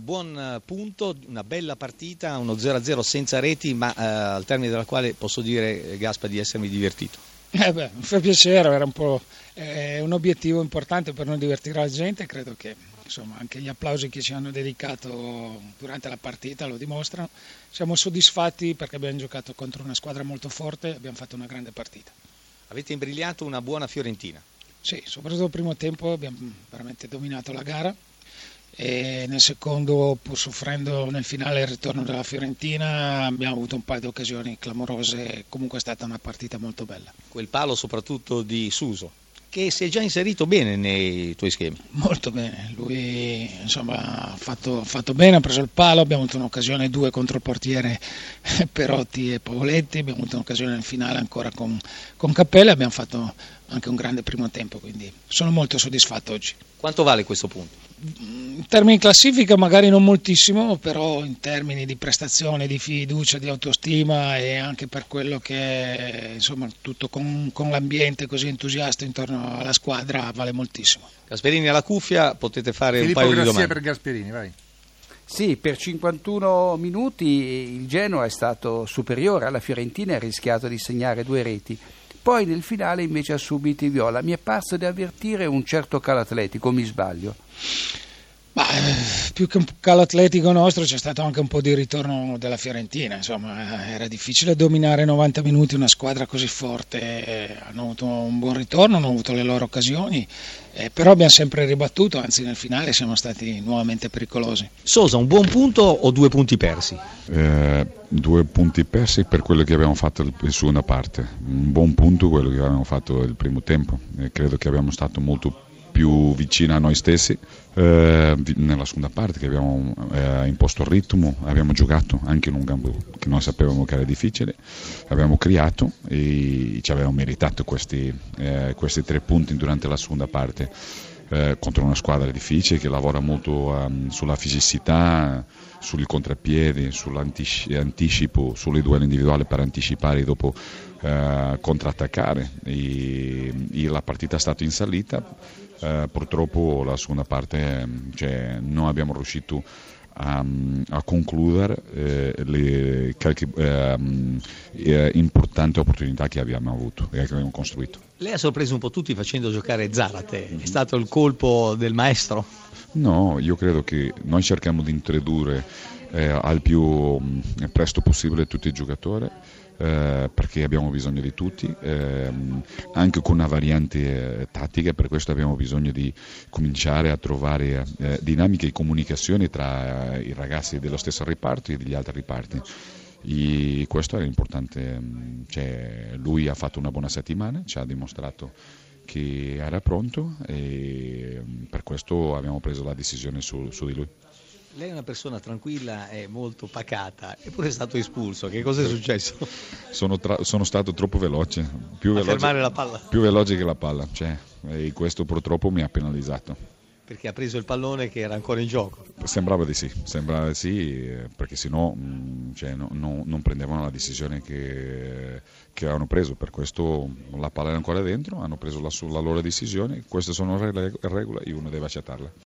buon punto, una bella partita, uno 0-0 senza reti, ma eh, al termine della quale posso dire, Gaspa, di essermi divertito. Eh beh, mi fa piacere, era un, po', eh, un obiettivo importante per noi divertire la gente, credo che insomma, anche gli applausi che ci hanno dedicato durante la partita lo dimostrano. Siamo soddisfatti perché abbiamo giocato contro una squadra molto forte abbiamo fatto una grande partita. Avete imbrigliato una buona Fiorentina. Sì, soprattutto il primo tempo abbiamo veramente dominato la gara e nel secondo, pur soffrendo nel finale il ritorno della Fiorentina, abbiamo avuto un paio di occasioni clamorose, comunque è stata una partita molto bella. Quel palo soprattutto di Suso che si è già inserito bene nei tuoi schemi. Molto bene, lui insomma, ha fatto, fatto, bene, ha preso il palo, abbiamo avuto un'occasione due contro il portiere Perotti e Pavoletti, abbiamo avuto un'occasione nel finale ancora con, con Cappella, abbiamo fatto anche un grande primo tempo, quindi sono molto soddisfatto oggi. Quanto vale questo punto? In termini di classifica magari non moltissimo, però in termini di prestazione, di fiducia, di autostima e anche per quello che è insomma, tutto con, con l'ambiente così entusiasta intorno alla squadra vale moltissimo. Gasperini alla cuffia, potete fare Filippo un paio di domande. per Gasperini, vai. Sì, per 51 minuti il Genoa è stato superiore alla Fiorentina e ha rischiato di segnare due reti. Poi nel finale invece ha subito i viola. Mi è parso di avvertire un certo calo atletico, mi sbaglio. Ma eh, più che un calo atletico nostro c'è stato anche un po' di ritorno della Fiorentina, insomma eh, era difficile dominare 90 minuti una squadra così forte, eh, hanno avuto un buon ritorno, hanno avuto le loro occasioni, eh, però abbiamo sempre ribattuto, anzi nel finale siamo stati nuovamente pericolosi. Sosa, un buon punto o due punti persi? Eh, due punti persi per quello che abbiamo fatto in seconda parte, un buon punto quello che abbiamo fatto il primo tempo, e credo che abbiamo stato molto più vicini a noi stessi eh, nella seconda parte che abbiamo eh, imposto il ritmo, abbiamo giocato anche in un campo che noi sapevamo che era difficile, abbiamo creato e ci avevamo meritato questi, eh, questi tre punti durante la seconda parte eh, contro una squadra difficile che lavora molto um, sulla fisicità, sul contrappiedi, sull'anticipo, sulle duelli individuali per anticipare e dopo uh, contrattaccare. E, e la partita è stata in salita. Uh, purtroppo la seconda parte cioè, non abbiamo riuscito a, a concludere eh, le qualche, eh, importanti opportunità che abbiamo avuto e che abbiamo costruito. Lei ha sorpreso un po' tutti facendo giocare Zarate, è stato il colpo del maestro? No, io credo che noi cerchiamo di introdurre eh, al più mh, presto possibile tutti i giocatori eh, perché abbiamo bisogno di tutti, ehm, anche con una variante eh, tattica, per questo abbiamo bisogno di cominciare a trovare eh, dinamiche di comunicazione tra i ragazzi dello stesso reparto e degli altri reparti. E questo è importante, cioè, lui ha fatto una buona settimana, ci ha dimostrato che era pronto e per questo abbiamo preso la decisione su, su di lui. Lei è una persona tranquilla e molto pacata, eppure è stato espulso. Che cosa è successo? Sono, tra- sono stato troppo veloce, più veloce, fermare la palla? più veloce che la palla, cioè, e questo purtroppo mi ha penalizzato. Perché ha preso il pallone che era ancora in gioco. Sembrava di sì, sembrava di sì perché sennò mh, cioè, no, no, non prendevano la decisione che, che avevano preso, per questo la palla era ancora dentro, hanno preso la, la loro decisione, queste sono le regole e uno deve accettarle.